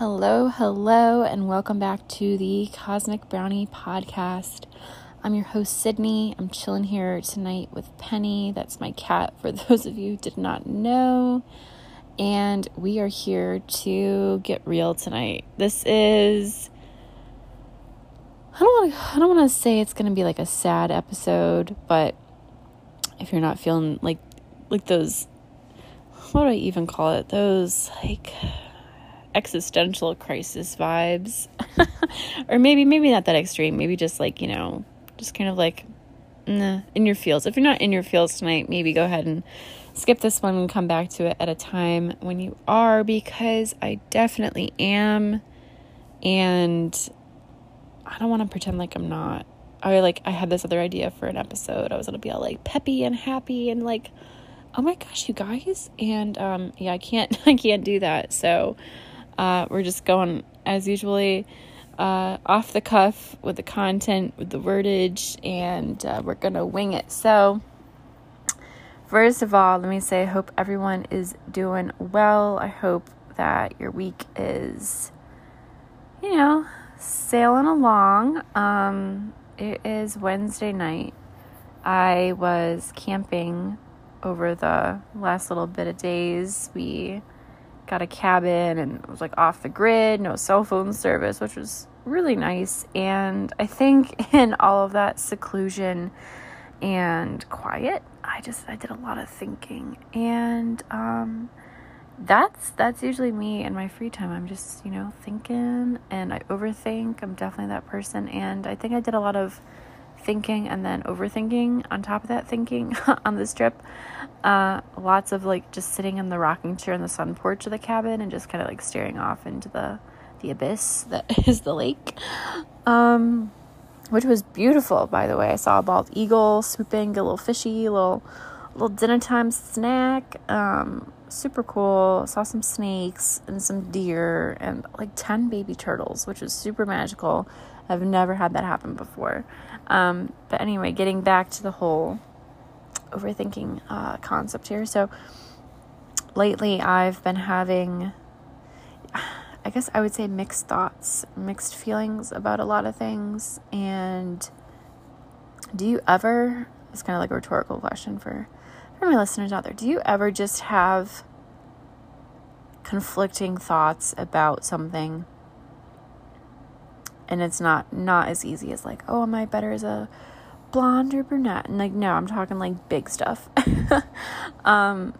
Hello, hello, and welcome back to the Cosmic Brownie podcast. I'm your host, Sydney. I'm chilling here tonight with Penny. That's my cat, for those of you did not know. And we are here to get real tonight. This is. I don't want to. I don't want to say it's going to be like a sad episode, but if you're not feeling like like those, what do I even call it? Those like existential crisis vibes. or maybe maybe not that extreme. Maybe just like, you know, just kind of like nah, in your feels. If you're not in your feels tonight, maybe go ahead and skip this one and come back to it at a time when you are because I definitely am and I don't want to pretend like I'm not. I like I had this other idea for an episode. I was to be all like peppy and happy and like oh my gosh, you guys. And um yeah, I can't I can't do that. So uh, we're just going as usually uh, off the cuff with the content, with the wordage, and uh, we're gonna wing it. So, first of all, let me say I hope everyone is doing well. I hope that your week is, you know, sailing along. Um, it is Wednesday night. I was camping over the last little bit of days. We got a cabin and it was like off the grid, no cell phone service, which was really nice. And I think in all of that seclusion and quiet, I just I did a lot of thinking. And um that's that's usually me in my free time. I'm just, you know, thinking and I overthink. I'm definitely that person and I think I did a lot of thinking and then overthinking on top of that thinking on this trip. Uh, lots of like just sitting in the rocking chair in the sun porch of the cabin and just kind of like staring off into the the abyss that is the lake. Um, which was beautiful, by the way. I saw a bald eagle swooping, a little fishy, a little little dinner time snack. Um, super cool. Saw some snakes and some deer and like 10 baby turtles, which was super magical. I've never had that happen before. Um, but anyway, getting back to the whole overthinking uh, concept here. So lately, I've been having, I guess I would say, mixed thoughts, mixed feelings about a lot of things. And do you ever, it's kind of like a rhetorical question for, for my listeners out there, do you ever just have conflicting thoughts about something? And it's not not as easy as like oh am i better as a blonde or brunette? And like no i'm talking like big stuff. Um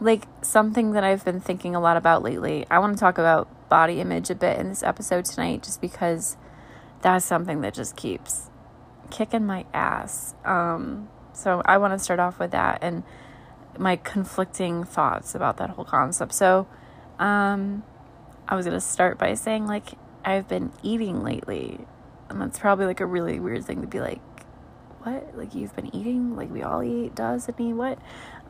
like something that i've been thinking a lot about lately i want to talk about body image a bit in this episode tonight just because that's something that just keeps kicking my ass. Um so i want to start off with that and my conflicting thoughts about that whole concept. So um i was going to start by saying like I've been eating lately. And that's probably like a really weird thing to be like, what? Like you've been eating? Like we all eat, does Sydney? What?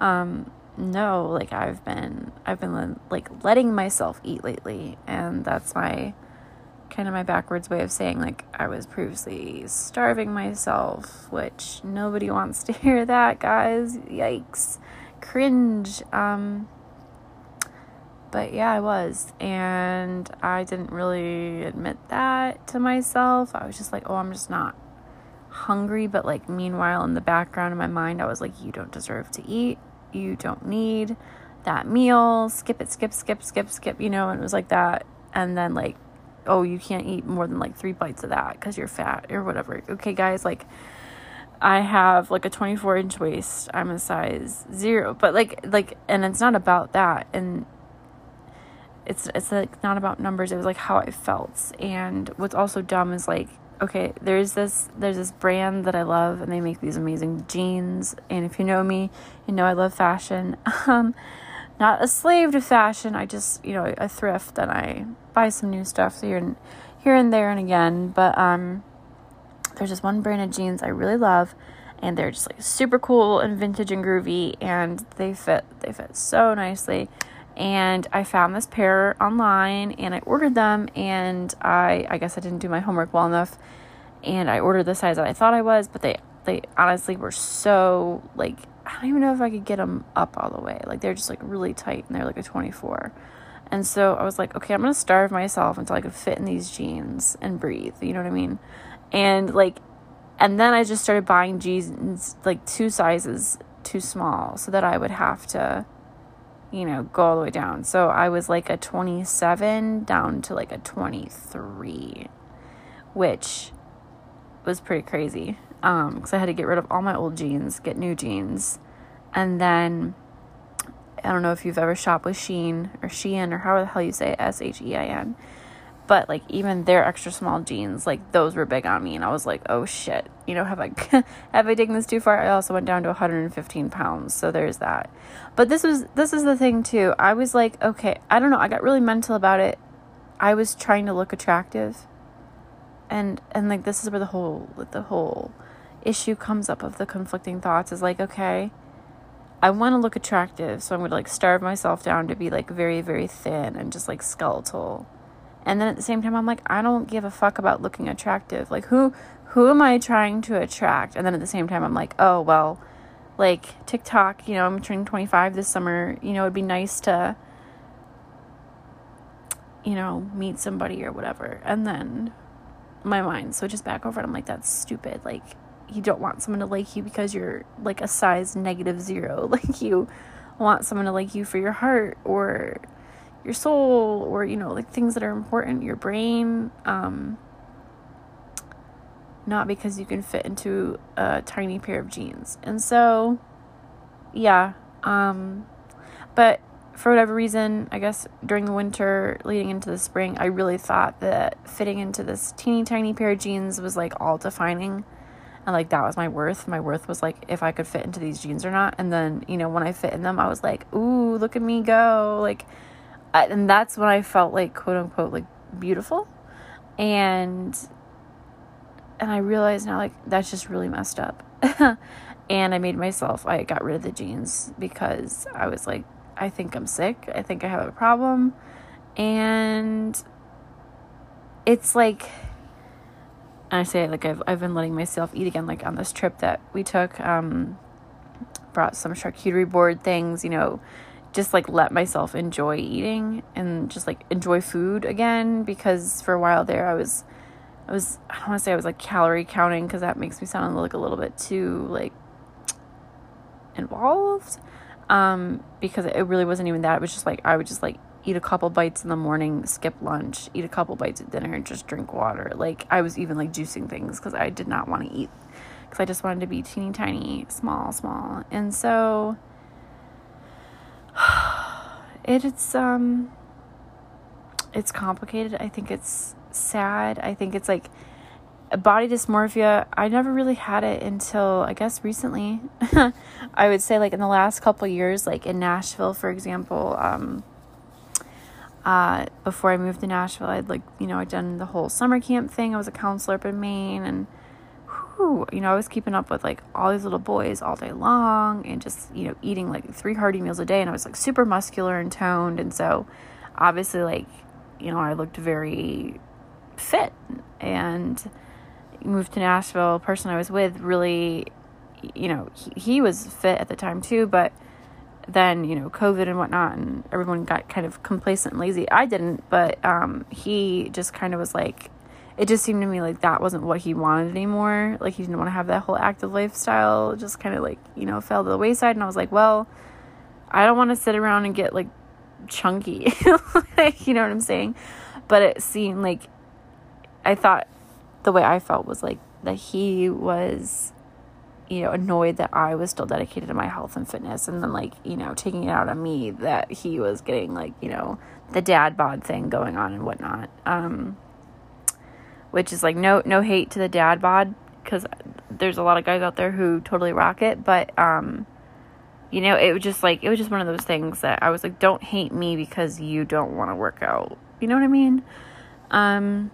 Um, no, like I've been I've been like letting myself eat lately, and that's my kind of my backwards way of saying like I was previously starving myself, which nobody wants to hear that, guys. Yikes. Cringe. Um but yeah, I was. And I didn't really admit that to myself. I was just like, oh, I'm just not hungry. But like, meanwhile, in the background of my mind, I was like, you don't deserve to eat. You don't need that meal. Skip it, skip, skip, skip, skip, you know, and it was like that. And then, like, oh, you can't eat more than like three bites of that because you're fat or whatever. Okay, guys, like, I have like a 24 inch waist. I'm a size zero, but like, like, and it's not about that. And it's it's like not about numbers it was like how i felt. And what's also dumb is like okay there's this there's this brand that i love and they make these amazing jeans. And if you know me you know i love fashion. Um not a slave to fashion i just you know i thrift and i buy some new stuff here and here and there and again. But um there's this one brand of jeans i really love and they're just like super cool and vintage and groovy and they fit they fit so nicely and I found this pair online and I ordered them and I I guess I didn't do my homework well enough and I ordered the size that I thought I was but they they honestly were so like I don't even know if I could get them up all the way like they're just like really tight and they're like a 24 And so I was like, okay, I'm to starve myself until I could fit in these jeans and breathe. You know what I mean? And like, and then I just started buying jeans like two sizes too small so that I would have to, you know, go all the way down. So I was like a 27 down to like a 23, which was pretty crazy. Um, because I had to get rid of all my old jeans, get new jeans, and then I don't know if you've ever shopped with Shein or Shein or how the hell you say it, S H E I N. But like even their extra small jeans, like those were big on me, and I was like, oh shit, you know, have I have I taken this too far? I also went down to 115 pounds, so there's that. But this was this is the thing too. I was like, okay, I don't know. I got really mental about it. I was trying to look attractive, and and like this is where the whole the whole issue comes up of the conflicting thoughts is like, okay, I want to look attractive, so I'm going to like starve myself down to be like very, very thin and just like skeletal. And then at the same time, I'm like, I don't give a fuck about looking attractive. Like, who, who am I trying to attract? And then at the same time, I'm like, oh, well, like TikTok, you know, I'm turning 25 this summer. You know, it'd be nice to, you know, meet somebody or whatever. And then my mind switches back over and I'm like, that's stupid. Like, you don't want someone to like you because you're like a size negative zero. Like you want someone to like you for your heart or your soul or you know like things that are important, your brain. Um, not because you can fit into a tiny pair of jeans. And so, yeah. Um, but for whatever reason, I guess during the winter leading into the spring, I really thought that fitting into this teeny tiny pair of jeans was like all defining and like that was my worth my worth was like if i could fit into these jeans or not and then you know when i fit in them i was like ooh look at me go like and that's when i felt like quote unquote like beautiful. And and i realized now like that's just really messed up. And i made myself i got rid of the jeans because i was like i think i'm sick. I think i have a problem. And it's like and I say like I've I've been letting myself eat again like on this trip that we took um brought some charcuterie board things you know just like let myself enjoy eating and just like enjoy food again because for a while there I was I was I don't want to say I was like calorie counting because that makes me sound like a little bit too like involved um because it really wasn't even that it was just like I would just like eat a couple bites in the morning, skip lunch, eat a couple bites at dinner, and just drink water. Like I was even like juicing things because I did not want to eat because I just wanted to be teeny tiny, small, small. And so it's um it's complicated. I think it's sad. I think it's like body dysmorphia. I never really had it until I guess recently. I would say like in the last couple years, like in Nashville, for example. Um, uh, before I moved to Nashville, I'd like, you know, I'd done the whole summer camp thing. I was a counselor up in Maine and whew, you know, I was keeping up with like all these little boys all day long and just, you know, eating like three hearty meals a day. And I was like super muscular and toned. And so obviously, like, you know, I looked very fit and moved to Nashville. person I was with really, you know, he, he was fit at the time too, but then you know covid and whatnot and everyone got kind of complacent and lazy i didn't but um, he just kind of was like it just seemed to me like that wasn't what he wanted anymore like he didn't want to have that whole active lifestyle it just kind of like you know fell to the wayside and i was like well i don't want to sit around and get like chunky like you know what i'm saying but it seemed like i thought the way i felt was like that he was you know, annoyed that I was still dedicated to my health and fitness and then like, you know, taking it out on me that he was getting like, you know, the dad bod thing going on and whatnot. Um, which is like no no hate to the dad bod because there's a lot of guys out there who totally rock it, but um, you know, it was just like it was just one of those things that I was like, don't hate me because you don't want to work out. You know what I mean? Um,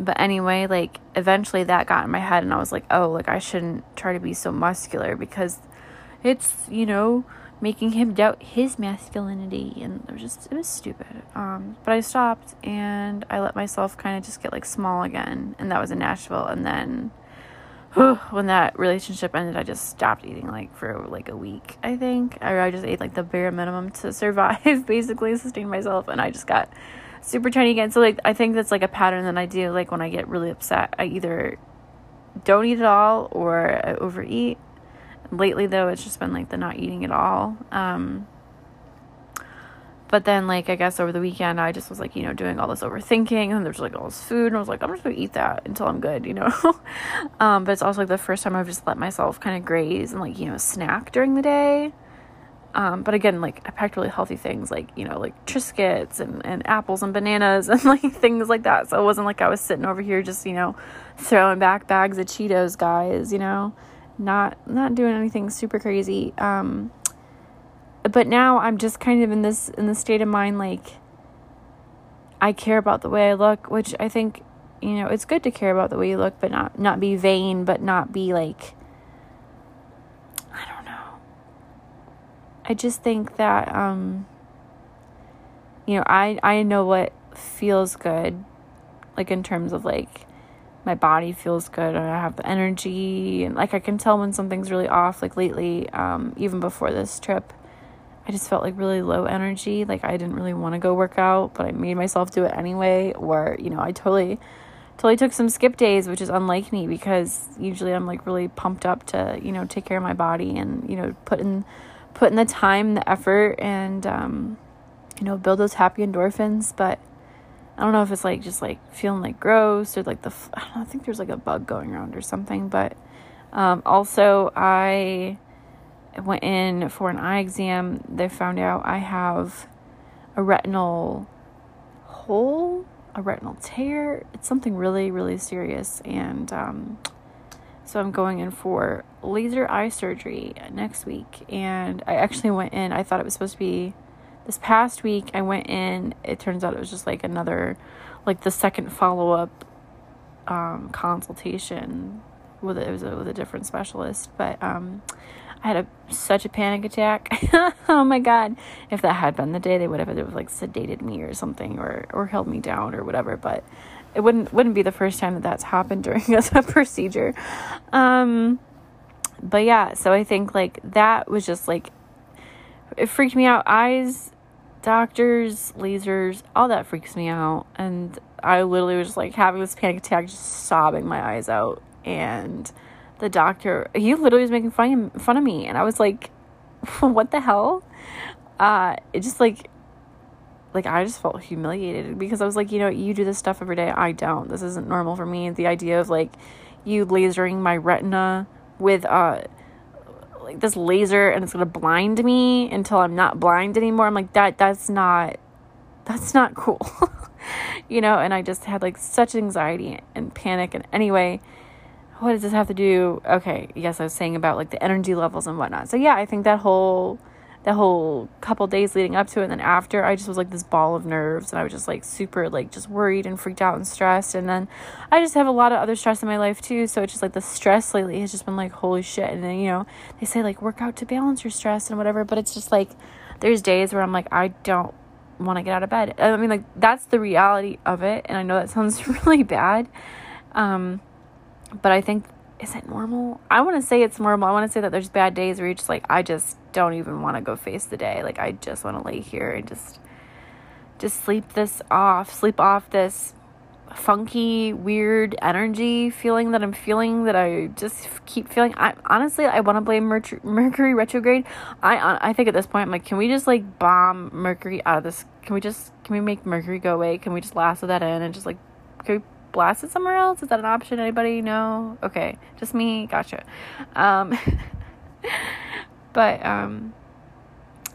but anyway, like eventually that got in my head and I was like, oh, like I shouldn't try to be so muscular because it's, you know, making him doubt his masculinity and it was just it was stupid. Um, but I stopped and I let myself kind of just get like small again and that was in Nashville and then when that relationship ended, I just stopped eating like for like a week, I think. I, I just ate like the bare minimum to survive, basically sustain myself, and I just got super tiny again. So like I think that's like a pattern that I do. Like when I get really upset, I either don't eat at all or I overeat. Lately though, it's just been like the not eating at all. Um, but then, like, I guess over the weekend, I just was like, you know, doing all this overthinking, and there's like all this food, and I was like, I'm just gonna eat that until I'm good, you know. um, but it's also like the first time I've just let myself kind of graze and like, you know, snack during the day. Um, but again, like I packed really healthy things, like you know, like Triscuits and, and apples and bananas and like things like that. So it wasn't like I was sitting over here just you know throwing back bags of Cheetos, guys. You know, not not doing anything super crazy. Um, but now I'm just kind of in this in the state of mind like I care about the way I look, which I think you know it's good to care about the way you look, but not not be vain, but not be like I don't know. I just think that um you know I I know what feels good, like in terms of like my body feels good and I have the energy and like I can tell when something's really off like lately um even before this trip I just felt like really low energy. Like I didn't really want to go work out, but I made myself do it anyway. Or, you know, I totally, totally took some skip days, which is unlike me because usually I'm like really pumped up to, you know, take care of my body and, you know, put in, put in the time, the effort and, um, you know, build those happy endorphins. But I don't know if it's like just like feeling like gross or like the, I don't know, I think there's like a bug going around or something. But, um, also I, went in for an eye exam. They found out I have a retinal hole, a retinal tear. It's something really, really serious. And um, so I'm going in for laser eye surgery next week. And I actually went in, I thought it was supposed to be this past week. I went in, it turns out it was just like another, like the second follow up um, consultation with it was a, with a different specialist. But um, I had a, such a panic attack. oh my god! If that had been the day, they would have, have like sedated me or something, or or held me down or whatever. But it wouldn't wouldn't be the first time that that's happened during a procedure. Um, but yeah, so I think like that was just like it freaked me out. Eyes, doctors, lasers, all that freaks me out, and I literally was just like having this panic attack, just sobbing my eyes out, and the doctor, he literally was making fun, fun of me. And I was like, what the hell? Uh, it just like, like I just felt humiliated because I was like, you know, you do this stuff every day. I don't. This isn't normal for me. The idea of like you lasering my retina with uh like this laser and it's gonna blind me until I'm not blind anymore. I'm like that. That's not. That's not cool. you know. And I just had like such anxiety and panic. And anyway, what does this have to do? Okay, yes, I was saying about like the energy levels and whatnot. So yeah, I think that whole that whole couple days leading up to it and then after I just was like this ball of nerves and I was just like super like just worried and freaked out and stressed and then I just have a lot of other stress in my life too so it's just like the stress lately has just been like holy shit and then you know they say like work out to balance your stress and whatever but it's just like there's days where I'm like I don't want to get out of bed I mean like that's the reality of it and I know that sounds really bad um but I think is it normal? I want to say it's normal. I want to say that there's bad days where you're just like I just don't even want to go face the day. Like I just want to lay here and just just sleep this off, sleep off this funky, weird energy feeling that I'm feeling that I just keep feeling. I honestly I want to blame Mercury, retrograde. I I think at this point I'm like, can we just like bomb Mercury out of this? Can we just can we make Mercury go away? Can we just lasso that in and just like can we blast it somewhere else? Is that an option? Anybody know? Okay, just me. Gotcha. Um, but um,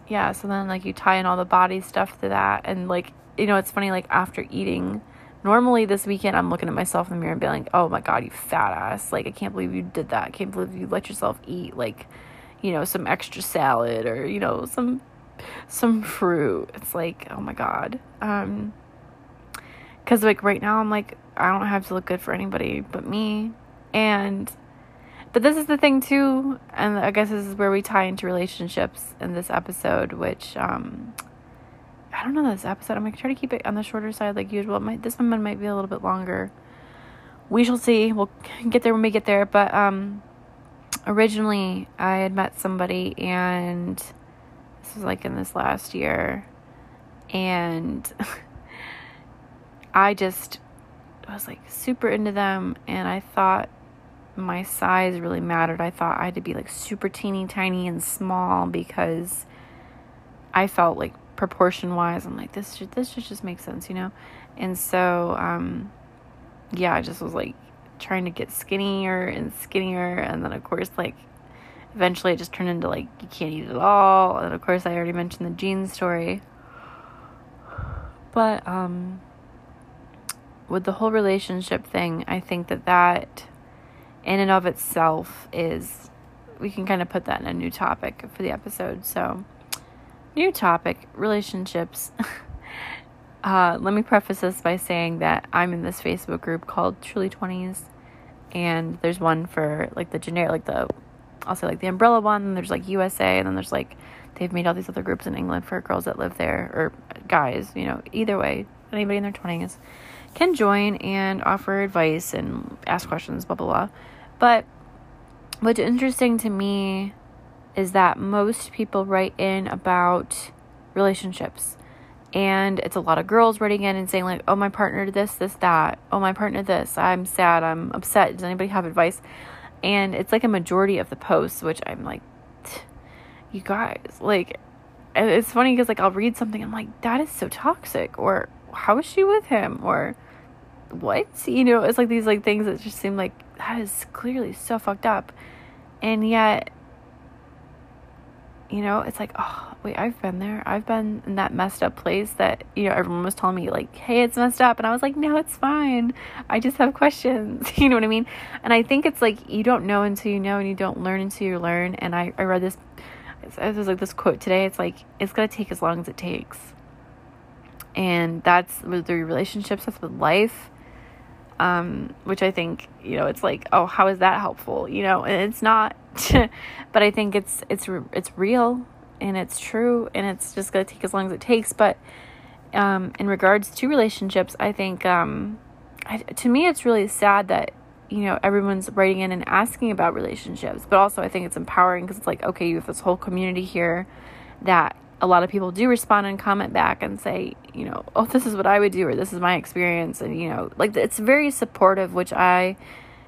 yeah. So then like you tie in all the body stuff to that, and like you know it's funny like after eating. Normally this weekend I'm looking at myself in the mirror and being like, "Oh my god, you fat ass! Like I can't believe you did that. I can't believe you let yourself eat like, you know, some extra salad or you know some some fruit." It's like, "Oh my god." Um, because like right now i'm like i don't have to look good for anybody but me and but this is the thing too and i guess this is where we tie into relationships in this episode which um i don't know this episode i'm gonna try to keep it on the shorter side like usual it might this one might be a little bit longer we shall see. We'll get there when we get there. But um, originally, I had met somebody, and this was like in this last year, and I just was like super into them, and I thought my size really mattered. I thought I had to be like super teeny tiny and small because I felt like proportion wise, I'm like this should this should just make sense, you know. And so, um, yeah, I just was like trying to get skinnier and skinnier, and then of course like eventually it just turned into like you can't eat at all, and of course I already mentioned the jeans story. But um, with the whole relationship thing, I think that that in and of itself is we can kind of put that in a new topic for the episode. So, new topic relationships. uh, let me preface this by saying that I'm in this Facebook group called Truly 20s, and there's one for like the generic, like the I'll say like the umbrella one, and there's like USA, and then there's like they've made all these other groups in England for girls that live there or guys, you know, either way, anybody in their 20s can join and offer advice and ask questions, blah, blah, blah. But what's interesting to me is that most people write in about relationships. And it's a lot of girls writing in and saying, like, oh, my partner this, this, that. Oh, my partner this. I'm sad. I'm upset. Does anybody have advice? And it's like a majority of the posts, which I'm like, you guys, like, it's funny because, like, I'll read something, I'm like, that is so toxic. Or, how is she with him? Or what? You know it's like these like things that just seem like that is clearly so fucked up. And yet you know it's like oh wait i've been there. I've been in that messed up place that you know everyone was telling me like hey it's messed up. And i was like no it's fine. I just have questions. You know what i mean? And i think it's like you don't know until you know and you don't learn until you learn. And i, I read this it was like this quote today. It's like it's to take as long as it takes and that's with the relationships that's with life um, which i think you know it's like oh how is that helpful you know? And it's not but i think it's it's it's real and it's true and it's just going to take as long as it takes. But um, in regards to relationships i think um, I, to me it's really sad that you know everyone's writing in and asking about relationships but also i think it's empowering because it's like okay you have this whole community here that a lot of people do respond and comment back and say, you know, oh, this is what I would do, or this is my experience. And, you know, like it's very supportive, which I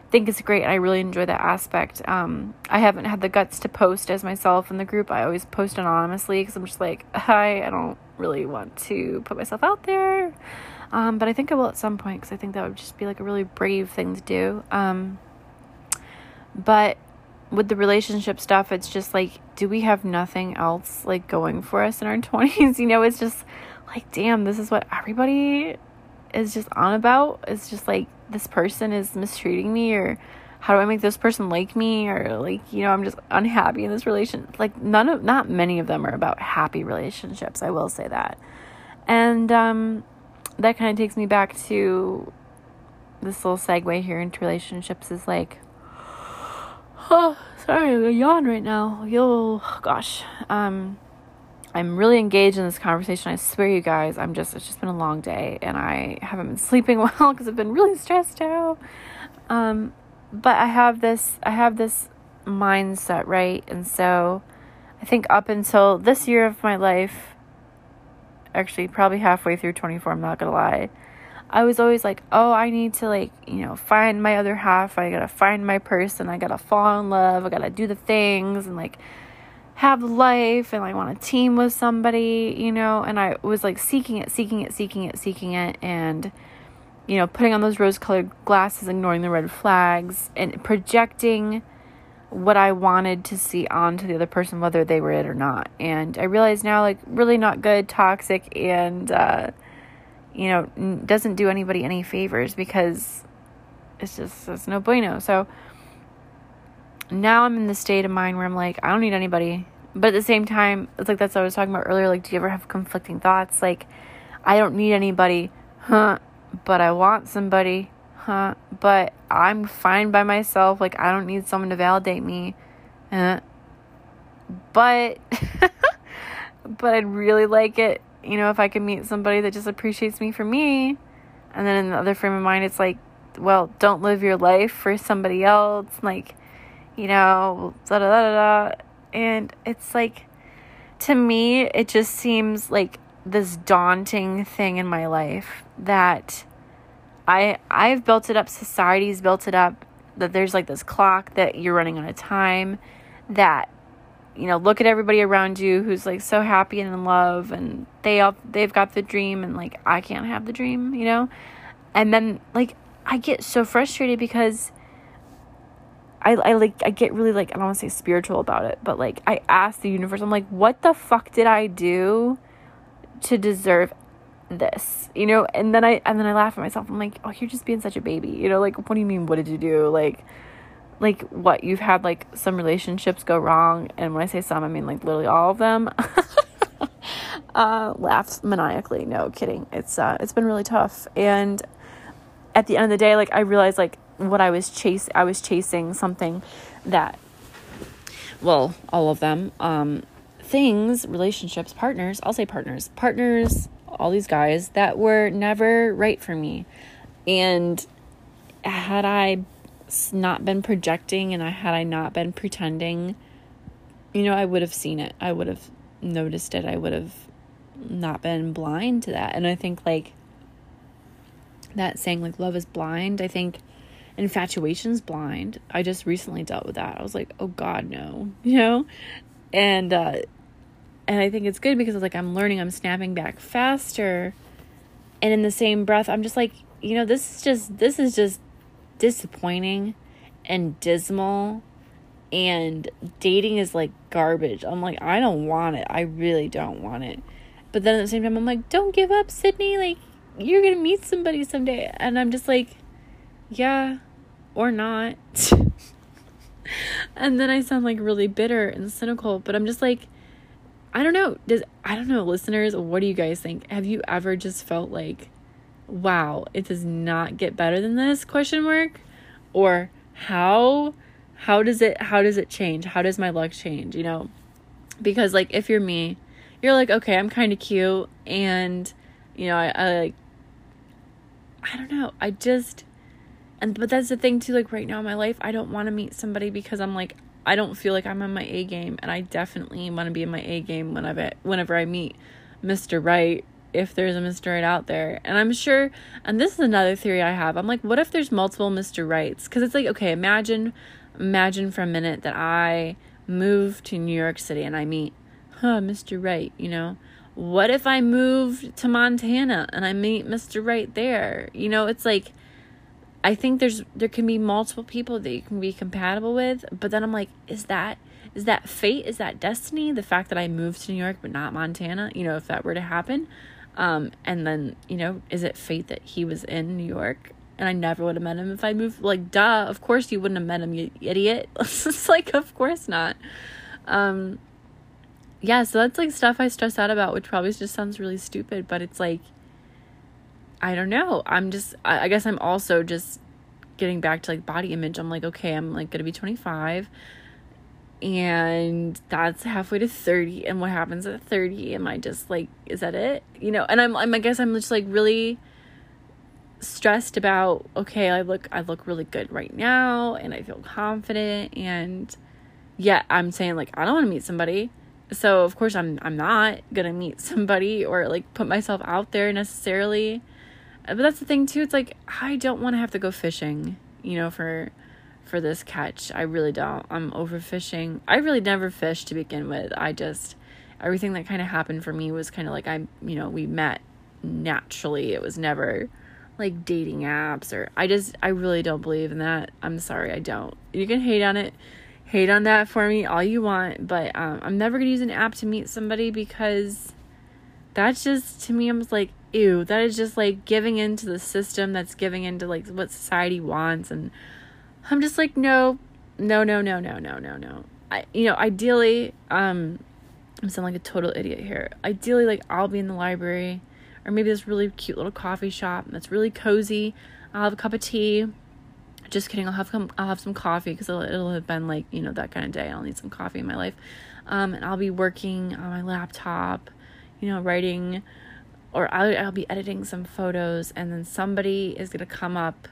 think is great. And I really enjoy that aspect. Um, I haven't had the guts to post as myself in the group. I always post anonymously because I'm just like, hi, I don't really want to put myself out there. Um, but I think I will at some point because I think that would just be like a really brave thing to do. Um, but with the relationship stuff, it's just like, do we have nothing else like going for us in our 20s? You know, it's just like, damn, this is what everybody is just on about. It's just like, this person is mistreating me, or how do I make this person like me, or like, you know, I'm just unhappy in this relationship. Like, none of, not many of them are about happy relationships. I will say that. And, um, that kind of takes me back to this little segue here into relationships is like, Oh, sorry, I yawn right now. Yo, gosh. Um, I'm really engaged in this conversation. I swear, you guys, I'm just, it's just been a long day and I haven't been sleeping well because I've been really stressed out. Um, but I have this, I have this mindset, right? And so I think up until this year of my life, actually, probably halfway through 24, I'm not gonna lie, I was always like, oh, I need to like, you know, find my other half. I gotta find my person. I gotta fall in love. I gotta do the things and like have life and I want to team with somebody, you know. And I was like seeking it, seeking it, seeking it, seeking it, and you know, putting on those rose colored glasses, ignoring the red flags, and projecting what I wanted to see onto the other person, whether they were it or not. And I realize now, like, really not good, toxic, and, uh, you know, doesn't do anybody any favors because it's just, it's no bueno. So now I'm in the state of mind where I'm like, I don't need anybody. But at the same time, it's like that's what I was talking about earlier. Like, do you ever have conflicting thoughts? Like, I don't need anybody, huh? But I want somebody, huh? But I'm fine by myself. Like, I don't need someone to validate me, huh? But, but I'd really like it you know, if I could meet somebody that just appreciates me for me. And then in the other frame of mind, it's like, well, don't live your life for somebody else. Like, you know, da da da da. And it's like, to me, it just seems like this daunting thing in my life that I I've built it up, society's built it up that there's like this clock that you're running on a time that you know, look at everybody around you who's like so happy and in love and they all they've got the dream and like I can't have the dream, you know? And then like I get so frustrated because I, I like I get really like I don't want to say spiritual about it, but like I ask the universe, I'm like, what the fuck did I do to deserve this? You know, and then I and then I laugh at myself. I'm like, oh, you're just being such a baby. You know, like what do you mean? What did you do? Like, like what you've had like some relationships go wrong, and when I say some, I mean like literally all of them. uh, laughs maniacally. No kidding. It's uh, it's been really tough, and at the end of the day, like I realized like what I was chase I was chasing something that well, all of them um things, relationships, partners, I'll say partners, partners, all these guys that were never right for me. And had I not been projecting and I had I not been pretending, you know, I would have seen it. I would have noticed it. I would have not been blind to that. And I think like that saying like love is blind, I think infatuation's blind. I just recently dealt with that. I was like, "Oh god, no." You know? And uh and I think it's good because it's like I'm learning, I'm snapping back faster. And in the same breath, I'm just like, you know, this is just this is just disappointing and dismal and dating is like garbage. I'm like, I don't want it. I really don't want it. But then at the same time, I'm like, don't give up, Sydney. Like, you're going to meet somebody someday. And I'm just like, yeah, or not. and then I sound like really bitter and cynical, but I'm just like, I don't know. Does I don't know, listeners, what do you guys think? Have you ever just felt like, wow, it does not get better than this? Question mark? Or how how does it how does it change? How does my luck change? You know? Because like if you're me, you're like, okay, I'm kinda cute and you know, I, I like I don't know. I just and but that's the thing too, like right now in my life, I don't want to meet somebody because I'm like, I don't feel like I'm on my A game, and I definitely want to be in my A game whenever whenever I meet Mr. Right, if there's a Mr. Right out there. And I'm sure, and this is another theory I have. I'm like, what if there's multiple Mr. Rights? Because it's like, okay, imagine, imagine for a minute that I move to New York City and I meet, huh, Mr. Right, you know. What if I moved to Montana and I meet Mr. Right there? You know, it's like I think there's there can be multiple people that you can be compatible with, but then I'm like, is that is that fate? Is that destiny? The fact that I moved to New York but not Montana, you know, if that were to happen. Um, and then, you know, is it fate that he was in New York and I never would have met him if I moved? Like, duh, of course you wouldn't have met him, you idiot. it's like, of course not. Um, yeah, so that's like stuff I stress out about, which probably just sounds really stupid, but it's like, I don't know. I'm just, I, I guess I'm also just getting back to like body image. I'm like, okay, I'm like gonna be 25 and that's halfway to 30 and what happens at 30 am i just like is that it? You know and i'm, I'm i guess i'm just like really stressed about okay i look i look really good right now and i feel confident and yet i'm saying like i don't want to meet somebody. So of course i'm i'm not gonna meet somebody or like put myself out there necessarily. But that's the thing too it's like i don't want to have to go fishing you know for for this catch. I really don't. I'm overfishing. I really never fished to begin with. I just everything that kind of happened for me was kind of like i you know we met naturally. It was never like dating apps or i just i really don't believe in that. I'm sorry i don't. You can hate on it hate on that for me all you want but um, i'm never gonna use an app to meet somebody because that's just to me i'm just like ew, that is just like giving into the system that's giving into like what society wants. And I'm just like, no, no, no, no, no, no, no, no. I, you know, ideally, um, I'm sounding like a total idiot here. Ideally, like I'll be in the library or maybe this really cute little coffee shop that's really cozy. I'll have a cup of tea. Just kidding. I'll have some, I'll have some coffee because it'll, it'll have been like, you know, that kind of day. I'll need some coffee in my life. Um, and I'll be working on my laptop, you know, writing or I'll, I'll be editing some photos and then somebody is going to come up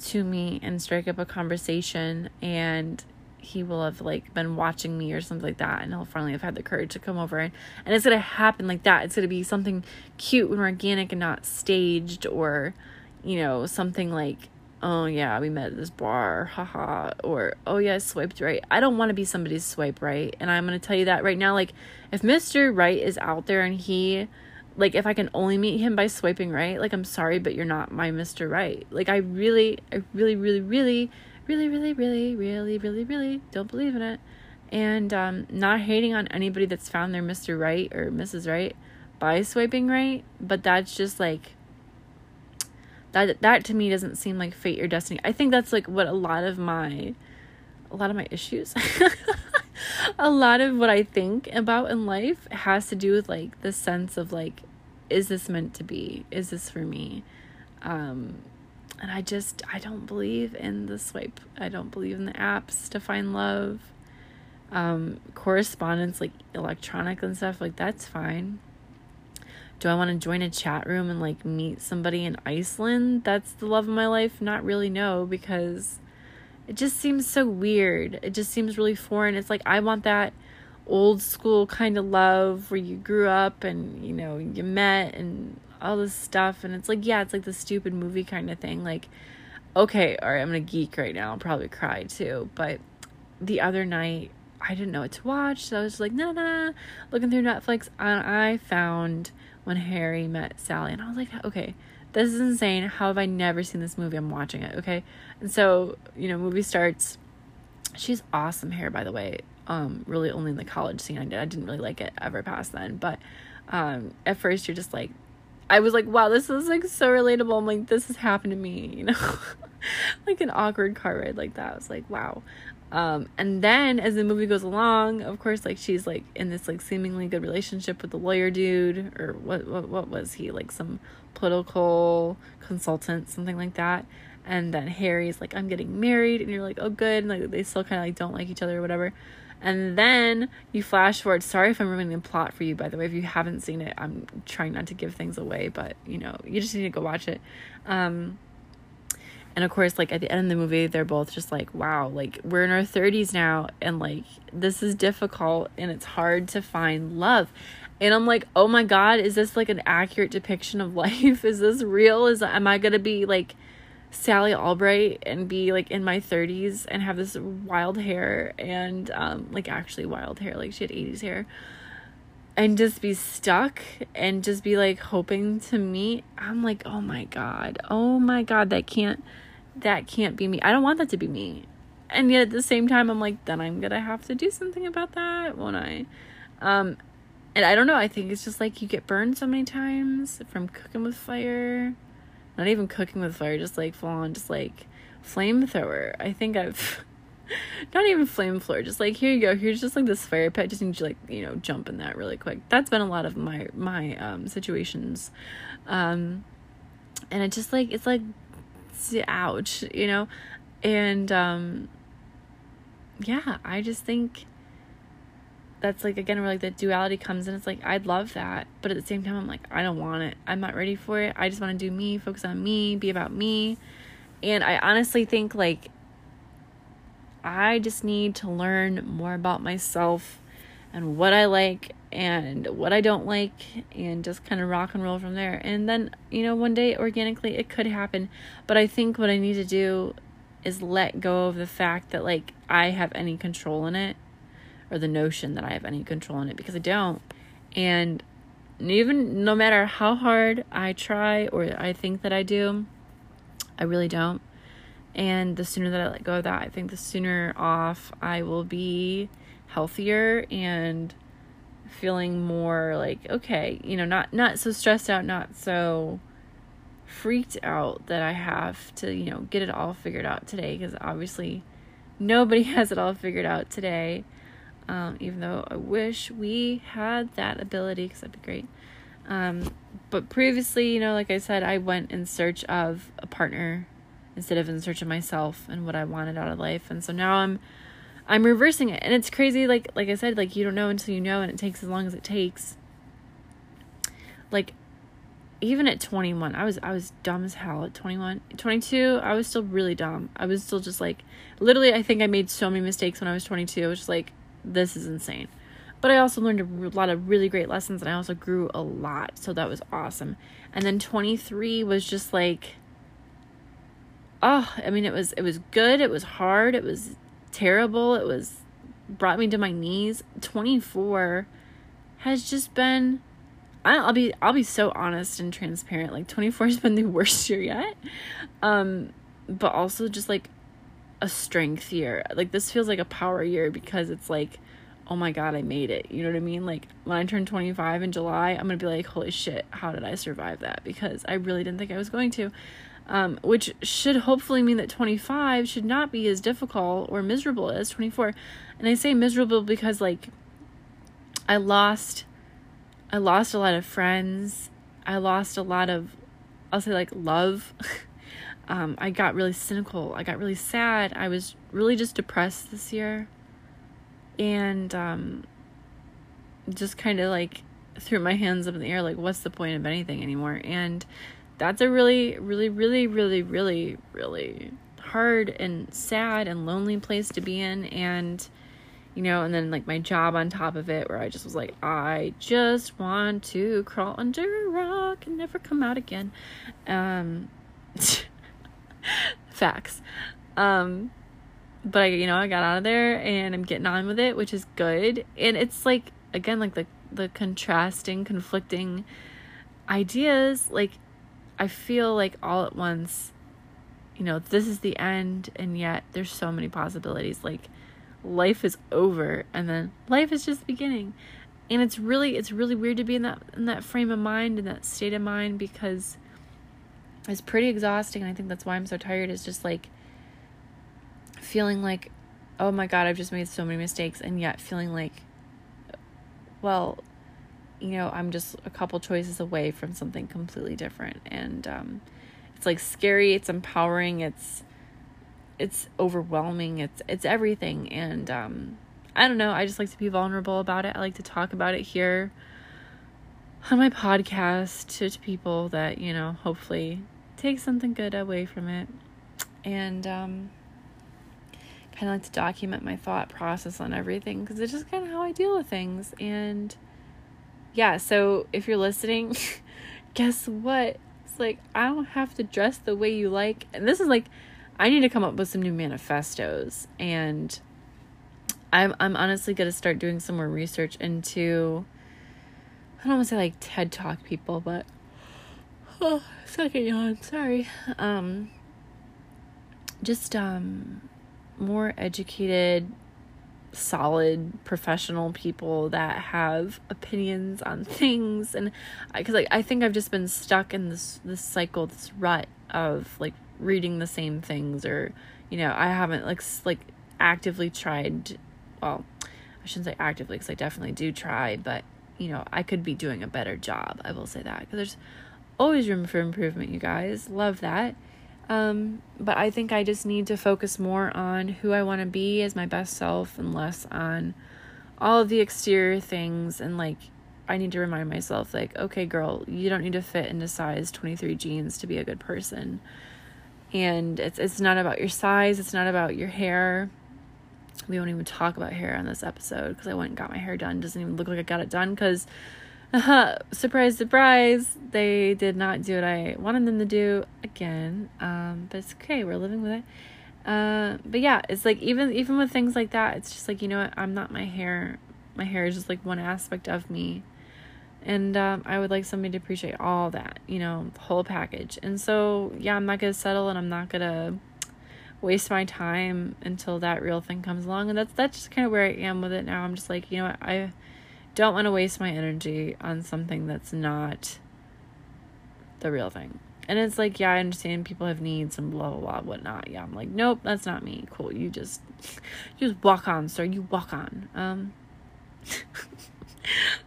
to me and strike up a conversation and he will have like been watching me or something like that and he'll finally have had the courage to come over and, and it's gonna happen like that. It's gonna be something cute and organic and not staged or you know something like oh yeah we met at this bar haha or oh yeah I swiped right. I don't want to be somebody's swipe right and i'm gonna tell you that right now like if mr right is out there and he like if i can only meet him by swiping right like i'm sorry but you're not my mr right like i really i really really really really, really, really, really, really, really don't believe in it. And um, not hating on anybody that's found their Mr. Right or Mrs. Right by swiping right, but that's just like that that to me doesn't seem like fate or destiny. I think that's like what a lot of my a lot of my issues a lot of what I think about in life has to do with like the sense of like is this meant to be? Is this for me? Um and I just I don't believe in the swipe. I don't believe in the apps to find love. Um, correspondence like electronic and stuff like that's fine. Do I want to join a chat room and like meet somebody in Iceland? That's the love of my life. Not really no because it just seems so weird. It just seems really foreign. It's like I want that old school kind of love where you grew up and you know you met and all this stuff. And it's like yeah it's like the stupid movie kind of thing. Like okay all right i'm gonna geek right now. I'll probably cry too. But the other night i didn't know what to watch. So i was like nah nah. Looking through netflix and i found when harry met sally and i was like okay this is insane. How have i never seen this movie? I'm watching it okay? And so you know movie starts. She's awesome hair by the way um really only in the college scene i did i didn't really like it ever past then but um at first you're just like I was like, wow, this is like so relatable. I'm like, this has happened to me, you know, like an awkward car ride like that. I was like, wow. Um, and then as the movie goes along, of course, like she's like in this like seemingly good relationship with the lawyer dude, or what what what was he like some political consultant, something like that. And then Harry's like, I'm getting married, and you're like, oh good, and like they still kind of like don't like each other or whatever. And then you flash forward. Sorry if I'm ruining the plot for you, by the way. If you haven't seen it, I'm trying not to give things away, but you know, you just need to go watch it. Um, and of course, like at the end of the movie, they're both just like, wow, like we're in our 30s now, and like this is difficult and it's hard to find love. And I'm like, oh my God, is this like an accurate depiction of life? Is this real? Is am I gonna be like Sally Albright and be like in my 30s and have this wild hair and um like actually wild hair like she had 80s hair. And just be stuck and just be like hoping to meet. I'm like oh my god. Oh my god. That can't that can't be me. I don't want that to be me. And yet at the same time I'm like then I'm to have to do something about that won't I? Um and I don't know. I think it's just like you get burned so many times from cooking with fire not even cooking with fire, just like full on, just like flamethrower. I think I've not even flamethrower, just like here you go, here's just like this fire pit. Just need to like you know jump in that really quick. That's been a lot of my my um situations, um, and it just like it's like ouch, you know, and um, yeah, I just think that's like again where like the duality comes in. It's like i'd love that but at the same time i'm like i don't want it. I'm not ready for it. I just want to do me focus on me be about me. And i honestly think like i just need to learn more about myself and what i like and what i don't like and just kind of rock and roll from there. And then you know one day organically it could happen. But i think what i need to do is let go of the fact that like i have any control in it or the notion that I have any control in it because I don't. And even no matter how hard I try or I think that I do, I really don't. And the sooner that I let go of that, I think the sooner off I will be healthier and feeling more like okay, you know, not not so stressed out, not so freaked out that I have to, you know, get it all figured out today because obviously nobody has it all figured out today um, even though I wish we had that ability because that'd be great. Um, but previously, you know, like I said, I went in search of a partner instead of in search of myself and what I wanted out of life. And so now I'm I'm reversing it. And it's crazy like like I said, like you don't know until you know and it takes as long as it takes. Like even at 21 i was i was dumb as hell at 21 22 i was still really dumb i was still just like literally i think i made so many mistakes when i was 22 i was just like this is insane but i also learned a lot of really great lessons and i also grew a lot so that was awesome and then 23 was just like oh i mean it was it was good it was hard it was terrible it was brought me to my knees 24 has just been I'll be I'll be so honest and transparent. Like 24 has been the worst year yet. Um but also just like a strength year. Like this feels like a power year because it's like oh my god, I made it. You know what I mean? Like when I turn 25 in July, I'm to be like holy shit, how did I survive that? Because I really didn't think I was going to. Um, which should hopefully mean that 25 should not be as difficult or miserable as 24. And I say miserable because like I lost I lost a lot of friends. I lost a lot of, I'll say like love. um, I got really cynical. I got really sad. I was really just depressed this year. And um, just kind of like threw my hands up in the air, like, what's the point of anything anymore? And that's a really, really, really, really, really, really hard and sad and lonely place to be in. And you know, and then like my job on top of it, where I just was like, I just want to crawl under a rock and never come out again. Um, facts. Um, but I, you know, I got out of there and I'm getting on with it, which is good. And it's like, again, like the, the contrasting, conflicting ideas. Like, I feel like all at once, you know, this is the end, and yet there's so many possibilities. Like, life is over and then life is just beginning and it's really it's really weird to be in that in that frame of mind in that state of mind because it's pretty exhausting and i think that's why i'm so tired is just like feeling like oh my god i've just made so many mistakes and yet feeling like well you know i'm just a couple choices away from something completely different and um, it's like scary it's empowering it's it's overwhelming. It's it's everything and um I don't know, I just like to be vulnerable about it. I like to talk about it here on my podcast to, to people that, you know, hopefully take something good away from it. And um kind of like to document my thought process on everything because it's just kind of how I deal with things. And yeah, so if you're listening, guess what? It's like I don't have to dress the way you like. And this is like I need to come up with some new manifestos and I'm I'm honestly gonna start doing some more research into I don't want to say like TED Talk people, but oh, second yawn, sorry. Um just um more educated solid professional people that have opinions on things. And because like I think I've just been stuck in this this cycle this rut of like reading the same things or you know i haven't like like actively tried well i shouldn't say actively because i definitely do try but you know i could be doing a better job i will say that. Because there's always room for improvement you guys. Love that. Um, but i think i just need to focus more on who i want to be as my best self and less on all of the exterior things and like I need to remind myself, like, okay, girl, you don't need to fit into size 23 jeans to be a good person. And it's it's not about your size it's not about your hair. We won't even talk about hair on this episode because i went and got my hair done. Doesn't even look like i got it done because uh, surprise surprise they did not do what i wanted them to do again um, but it's okay we're living with it uh, but yeah it's like even even with things like that it's just like you know what i'm not my hair my hair is just like one aspect of me and um, I would like somebody to appreciate all that, you know, the whole package. And so, yeah, I'm not gonna settle, and I'm not gonna waste my time until that real thing comes along. And that's that's just kind of where I am with it now. I'm just like, you know, what? I don't want to waste my energy on something that's not the real thing. And it's like, yeah, I understand people have needs and blah blah blah whatnot. Yeah, I'm like, nope, that's not me. Cool, you just you just walk on, sir. You walk on. Um.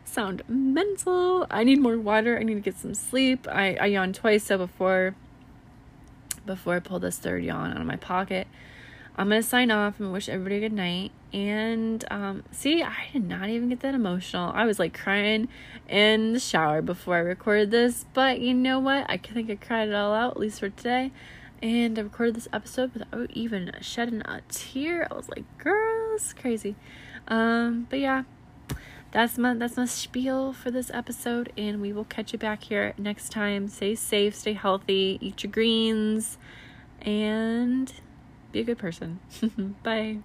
sound mental. I need more water. I need to get some sleep. I, I yawned twice so before before I pull this third yawn out of my pocket. I'm gonna sign off and wish everybody a good night. And um, see, I did not even get that emotional. I was like crying in the shower before I recorded this, but you know what? I think I cried it all out, at least for today. And I recorded this episode without even shedding a tear. I was like, girl, it's crazy. Um, but yeah, that's my that's my spiel for this episode, and we will catch you back here next time. Stay safe, stay healthy, eat your greens, and be a good person. Bye.